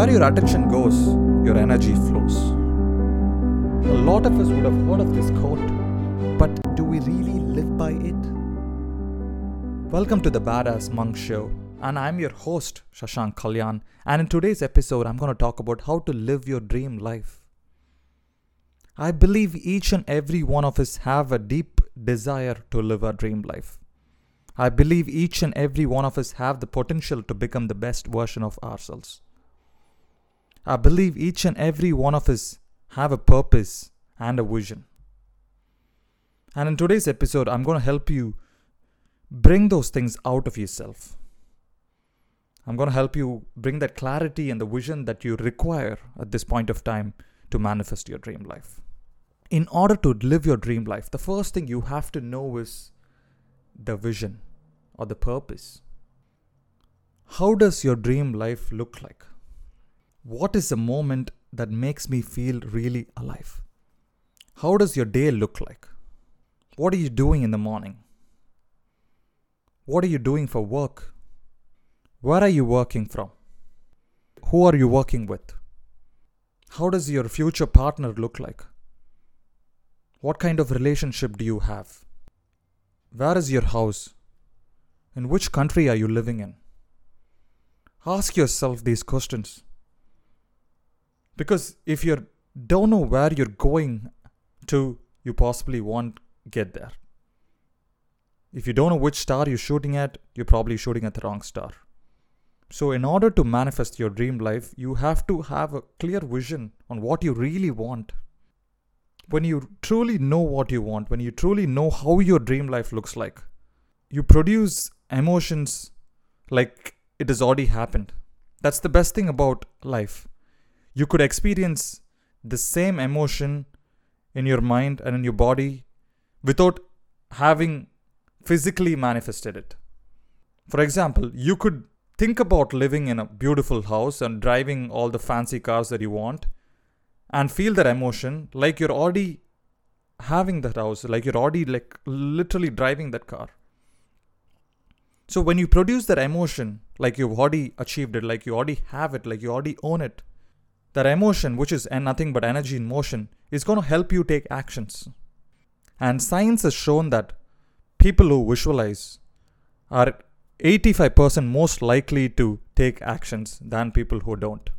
Where your attention goes, your energy flows. A lot of us would have heard of this quote, but do we really live by it? Welcome to the Badass Monk Show, and I'm your host, Shashank Kalyan. And in today's episode, I'm going to talk about how to live your dream life. I believe each and every one of us have a deep desire to live a dream life. I believe each and every one of us have the potential to become the best version of ourselves. I believe each and every one of us have a purpose and a vision. And in today's episode, I'm going to help you bring those things out of yourself. I'm going to help you bring that clarity and the vision that you require at this point of time to manifest your dream life. In order to live your dream life, the first thing you have to know is the vision or the purpose. How does your dream life look like? What is the moment that makes me feel really alive? How does your day look like? What are you doing in the morning? What are you doing for work? Where are you working from? Who are you working with? How does your future partner look like? What kind of relationship do you have? Where is your house? In which country are you living in? Ask yourself these questions. Because if you don't know where you're going to, you possibly won't get there. If you don't know which star you're shooting at, you're probably shooting at the wrong star. So, in order to manifest your dream life, you have to have a clear vision on what you really want. When you truly know what you want, when you truly know how your dream life looks like, you produce emotions like it has already happened. That's the best thing about life. You could experience the same emotion in your mind and in your body without having physically manifested it. For example, you could think about living in a beautiful house and driving all the fancy cars that you want and feel that emotion like you're already having that house, like you're already like literally driving that car. So when you produce that emotion, like you've already achieved it, like you already have it, like you already own it, that emotion, which is nothing but energy in motion, is going to help you take actions. And science has shown that people who visualize are 85% most likely to take actions than people who don't.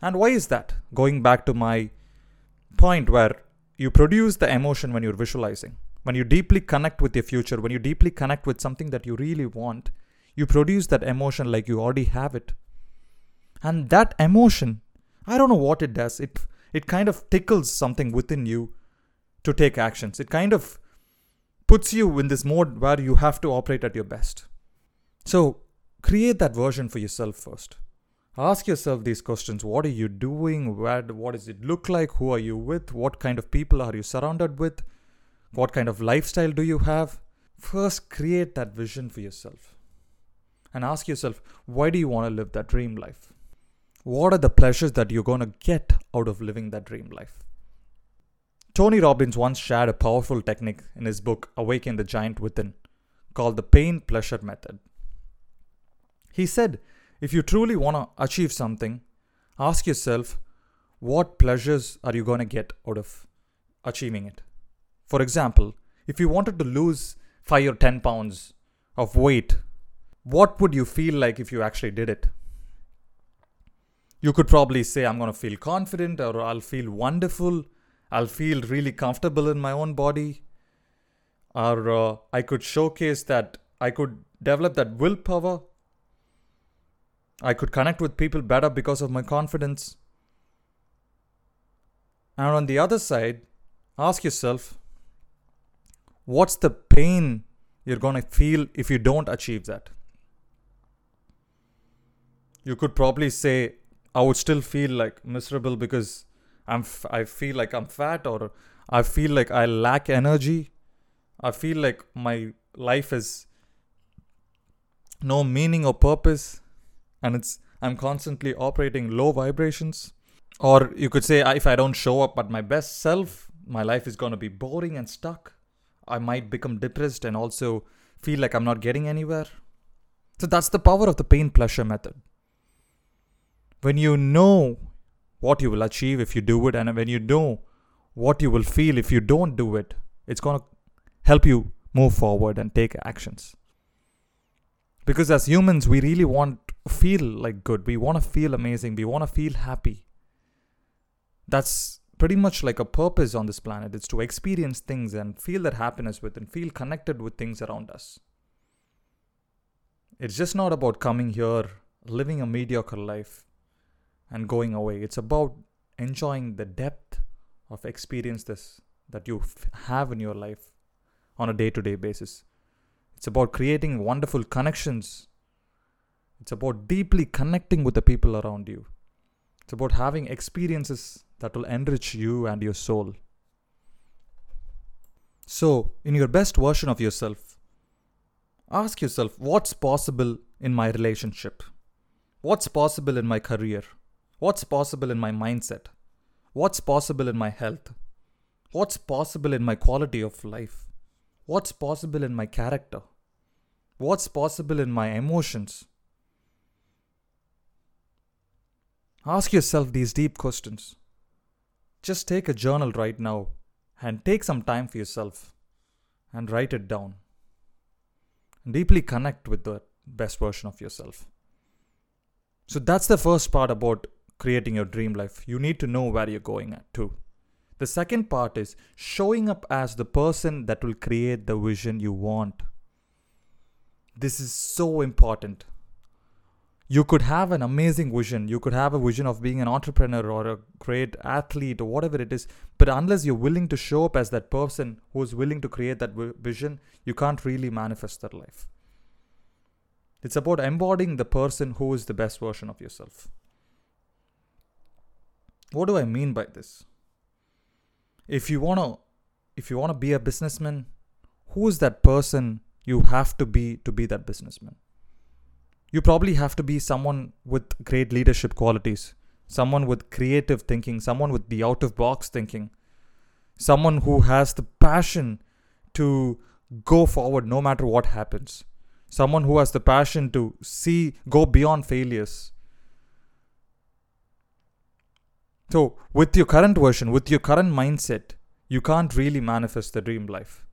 And why is that? Going back to my point where you produce the emotion when you're visualizing. When you deeply connect with your future, when you deeply connect with something that you really want, you produce that emotion like you already have it. And that emotion, I don't know what it does. It it kind of tickles something within you to take actions. It kind of puts you in this mode where you have to operate at your best. So, create that version for yourself first. Ask yourself these questions. What are you doing? Where what does it look like? Who are you with? What kind of people are you surrounded with? What kind of lifestyle do you have? First, create that vision for yourself. And ask yourself, why do you want to live that dream life? What are the pleasures that you're going to get out of living that dream life? Tony Robbins once shared a powerful technique in his book, Awaken the Giant Within, called the pain pleasure method. He said, if you truly want to achieve something, ask yourself, what pleasures are you going to get out of achieving it? For example, if you wanted to lose 5 or 10 pounds of weight, what would you feel like if you actually did it? You could probably say, I'm going to feel confident, or I'll feel wonderful, I'll feel really comfortable in my own body, or uh, I could showcase that I could develop that willpower. I could connect with people better because of my confidence. And on the other side, ask yourself, what's the pain you're going to feel if you don't achieve that? You could probably say, I would still feel like miserable because I'm f- I feel like I'm fat or I feel like I lack energy. I feel like my life is no meaning or purpose and it's I'm constantly operating low vibrations. Or you could say if I don't show up at my best self, my life is going to be boring and stuck. I might become depressed and also feel like I'm not getting anywhere. So that's the power of the pain pleasure method. When you know what you will achieve if you do it, and when you know what you will feel if you don't do it, it's going to help you move forward and take actions. Because as humans, we really want to feel like good. We want to feel amazing. We want to feel happy. That's pretty much like a purpose on this planet. It's to experience things and feel that happiness with and feel connected with things around us. It's just not about coming here, living a mediocre life, and going away. It's about enjoying the depth of experiences that you f- have in your life on a day to day basis. It's about creating wonderful connections. It's about deeply connecting with the people around you. It's about having experiences that will enrich you and your soul. So, in your best version of yourself, ask yourself what's possible in my relationship? What's possible in my career? What's possible in my mindset? What's possible in my health? What's possible in my quality of life? What's possible in my character? What's possible in my emotions? Ask yourself these deep questions. Just take a journal right now and take some time for yourself and write it down. Deeply connect with the best version of yourself. So that's the first part about creating your dream life. You need to know where you're going too. The second part is showing up as the person that will create the vision you want. This is so important. You could have an amazing vision. You could have a vision of being an entrepreneur or a great athlete or whatever it is. But unless you're willing to show up as that person who's willing to create that vision, you can't really manifest that life. It's about embodying the person who is the best version of yourself. What do I mean by this? if you want to if you want to be a businessman who is that person you have to be to be that businessman you probably have to be someone with great leadership qualities someone with creative thinking someone with the out of box thinking someone who has the passion to go forward no matter what happens someone who has the passion to see go beyond failures So, with your current version, with your current mindset, you can't really manifest the dream life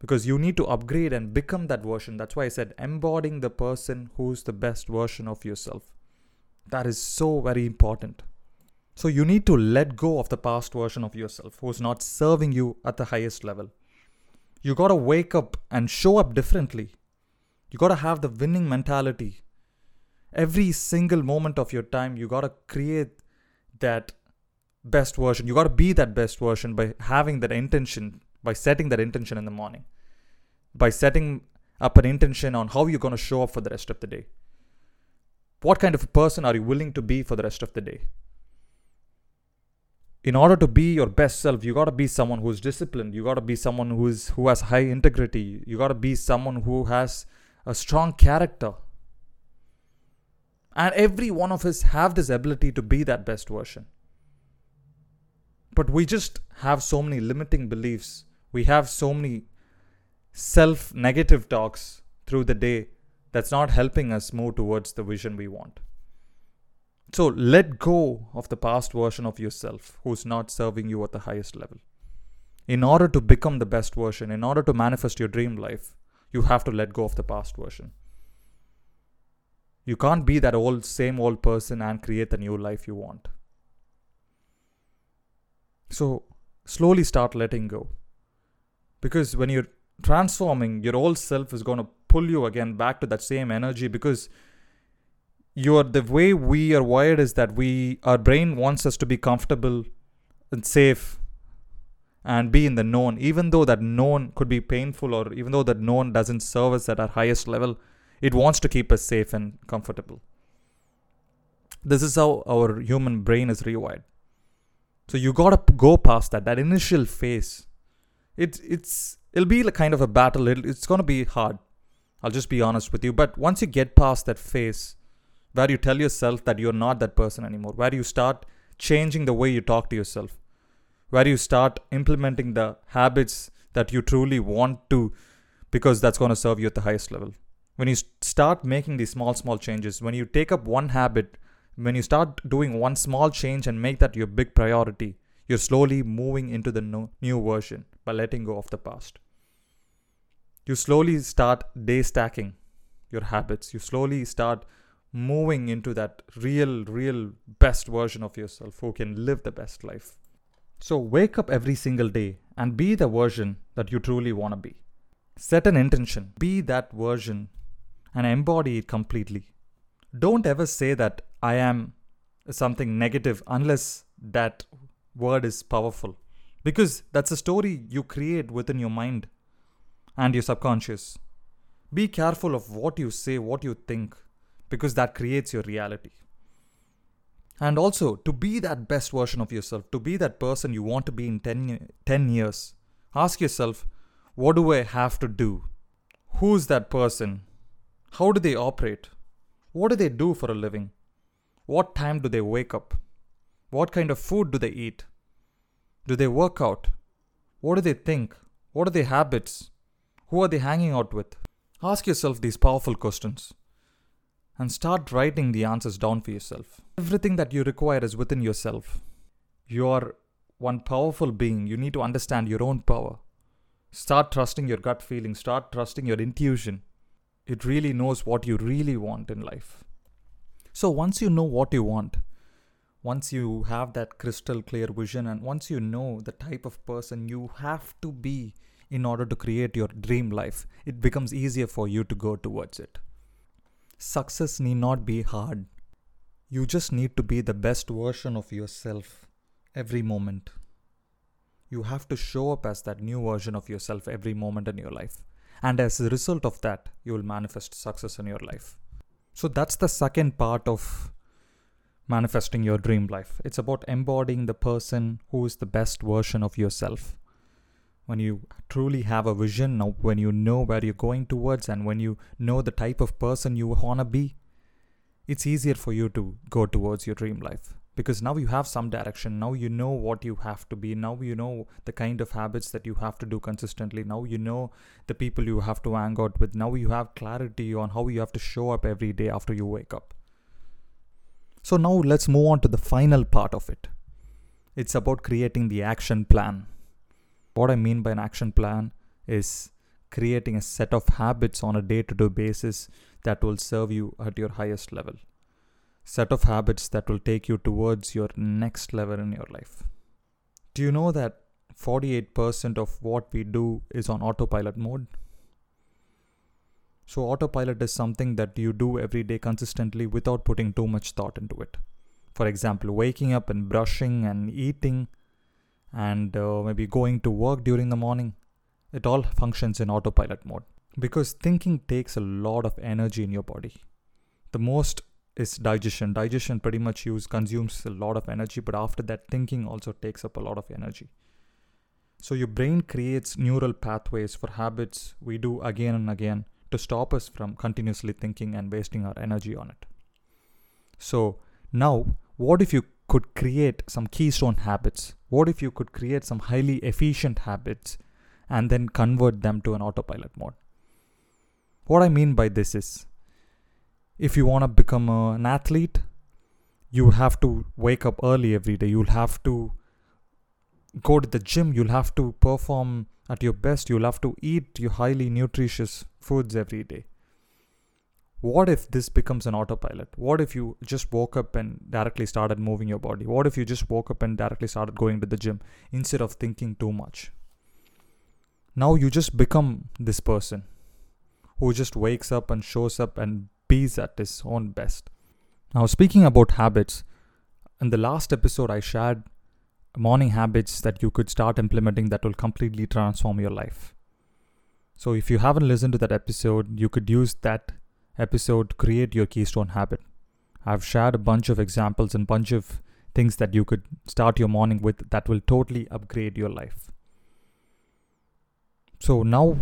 because you need to upgrade and become that version. That's why I said embodying the person who's the best version of yourself. That is so very important. So, you need to let go of the past version of yourself who's not serving you at the highest level. You got to wake up and show up differently. You got to have the winning mentality. Every single moment of your time, you got to create that best version. You got to be that best version by having that intention, by setting that intention in the morning, by setting up an intention on how you're going to show up for the rest of the day. What kind of a person are you willing to be for the rest of the day? In order to be your best self, you got to be someone who's disciplined. You got to be someone who's who has high integrity. You got to be someone who has a strong character. And every one of us have this ability to be that best version. But we just have so many limiting beliefs. We have so many self negative talks through the day that's not helping us move towards the vision we want. So let go of the past version of yourself who's not serving you at the highest level. In order to become the best version, in order to manifest your dream life, you have to let go of the past version. You can't be that old, same old person and create the new life you want. So slowly start letting go. Because when you're transforming, your old self is going to pull you again back to that same energy because you're the way we are wired is that we our brain wants us to be comfortable and safe and be in the known. Even though that known could be painful or even though that known doesn't serve us at our highest level it wants to keep us safe and comfortable. This is how our human brain is rewired so you gotta go past that. That initial phase, it's it's it'll be like kind of a battle. It'll, it's gonna be hard. I'll just be honest with you. But once you get past that phase, where you tell yourself that you're not that person anymore, where you start changing the way you talk to yourself, where you start implementing the habits that you truly want to, because that's gonna serve you at the highest level. When you start making these small small changes, when you take up one habit when you start doing one small change and make that your big priority, you're slowly moving into the new version by letting go of the past. You slowly start day stacking your habits. You slowly start moving into that real, real best version of yourself who can live the best life. So wake up every single day and be the version that you truly want to be. Set an intention, be that version, and embody it completely. Don't ever say that I am something negative unless that word is powerful. Because that's a story you create within your mind and your subconscious. Be careful of what you say, what you think, because that creates your reality. And also, to be that best version of yourself, to be that person you want to be in 10, 10 years, ask yourself, what do I have to do? Who's that person? How do they operate? What do they do for a living? What time do they wake up? What kind of food do they eat? Do they work out? What do they think? What are their habits? Who are they hanging out with? Ask yourself these powerful questions and start writing the answers down for yourself. Everything that you require is within yourself. You are one powerful being. You need to understand your own power. Start trusting your gut feeling, start trusting your intuition. It really knows what you really want in life. So, once you know what you want, once you have that crystal clear vision, and once you know the type of person you have to be in order to create your dream life, it becomes easier for you to go towards it. Success need not be hard. You just need to be the best version of yourself every moment. You have to show up as that new version of yourself every moment in your life. And as a result of that, you will manifest success in your life. So that's the second part of manifesting your dream life. It's about embodying the person who is the best version of yourself when you truly have a vision, now when you know where you're going towards, and when you know the type of person you want to be, it's easier for you to go towards your dream life because now you have some direction. Now you know what you have to be. Now you know the kind of habits that you have to do consistently. Now you know the people you have to hang out with. Now you have clarity on how you have to show up every day after you wake up. So now let's move on to the final part of it. It's about creating the action plan. What I mean by an action plan is creating a set of habits on a day to day basis that will serve you at your highest level. Set of habits that will take you towards your next level in your life. Do you know that 48% of what we do is on autopilot mode? So, autopilot is something that you do every day consistently without putting too much thought into it. For example, waking up and brushing and eating and uh, maybe going to work during the morning, it all functions in autopilot mode because thinking takes a lot of energy in your body. The most is digestion. Digestion pretty much use consumes a lot of energy, but after that, thinking also takes up a lot of energy. So your brain creates neural pathways for habits we do again and again to stop us from continuously thinking and wasting our energy on it. So now, what if you could create some keystone habits? What if you could create some highly efficient habits and then convert them to an autopilot mode? What I mean by this is if you want to become a, an athlete, you have to wake up early every day. You'll have to go to the gym. You'll have to perform at your best. You'll have to eat your highly nutritious foods every day what if this becomes an autopilot? What if you just woke up and directly started moving your body? What if you just woke up and directly started going to the gym instead of thinking too much? Now you just become this person who just wakes up and shows up and bees at his own best. Now, speaking about habits, in the last episode, I shared morning habits that you could start implementing that will completely transform your life. So, if you haven't listened to that episode, you could use that episode to create your keystone habit i've shared a bunch of examples and bunch of things that you could start your morning with that will totally upgrade your life so now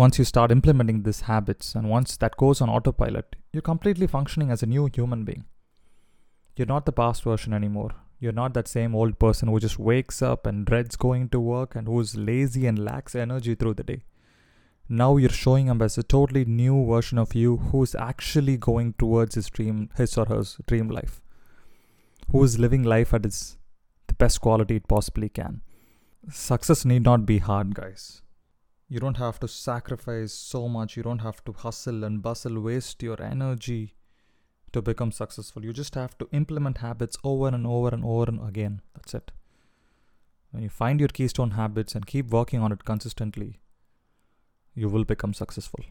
once you start implementing these habits and once that goes on autopilot you're completely functioning as a new human being. You're not the past version anymore. You're not that same old person who just wakes up and dreads going to work and who's lazy and lacks energy through the day. Now you're showing up as a totally new version of you who's actually going towards his dream his or her dream life. Who is living life at its the best quality it possibly can. Success need not be hard guys you don't have to sacrifice so much you don't have to hustle and bustle waste your energy to become successful you just have to implement habits over and over and over and again that's it when you find your keystone habits and keep working on it consistently you will become successful.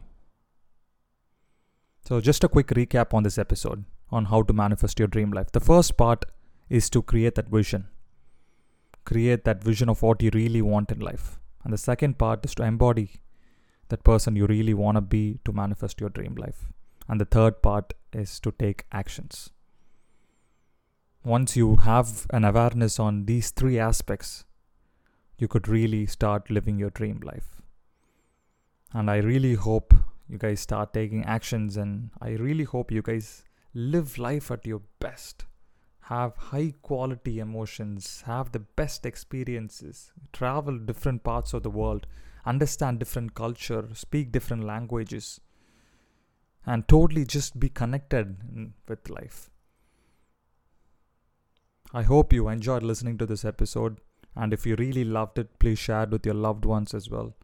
So, just a quick recap on this episode on how to manifest your dream life. The first part is to create that vision, create that vision of what you really want in life. And the second part is to embody that person you really want to be to manifest your dream life. And the third part is to take actions. Once you have an awareness on these three aspects, you could really start living your dream life. And I really hope you guys start taking actions and I really hope you guys live life at your best. Have high quality emotions, have the best experiences, travel different parts of the world, understand different culture, speak different languages, and totally just be connected with life. I hope you enjoyed listening to this episode, and if you really loved it, please share it with your loved ones as well.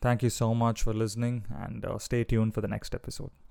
Thank you so much for listening and uh, stay tuned for the next episode.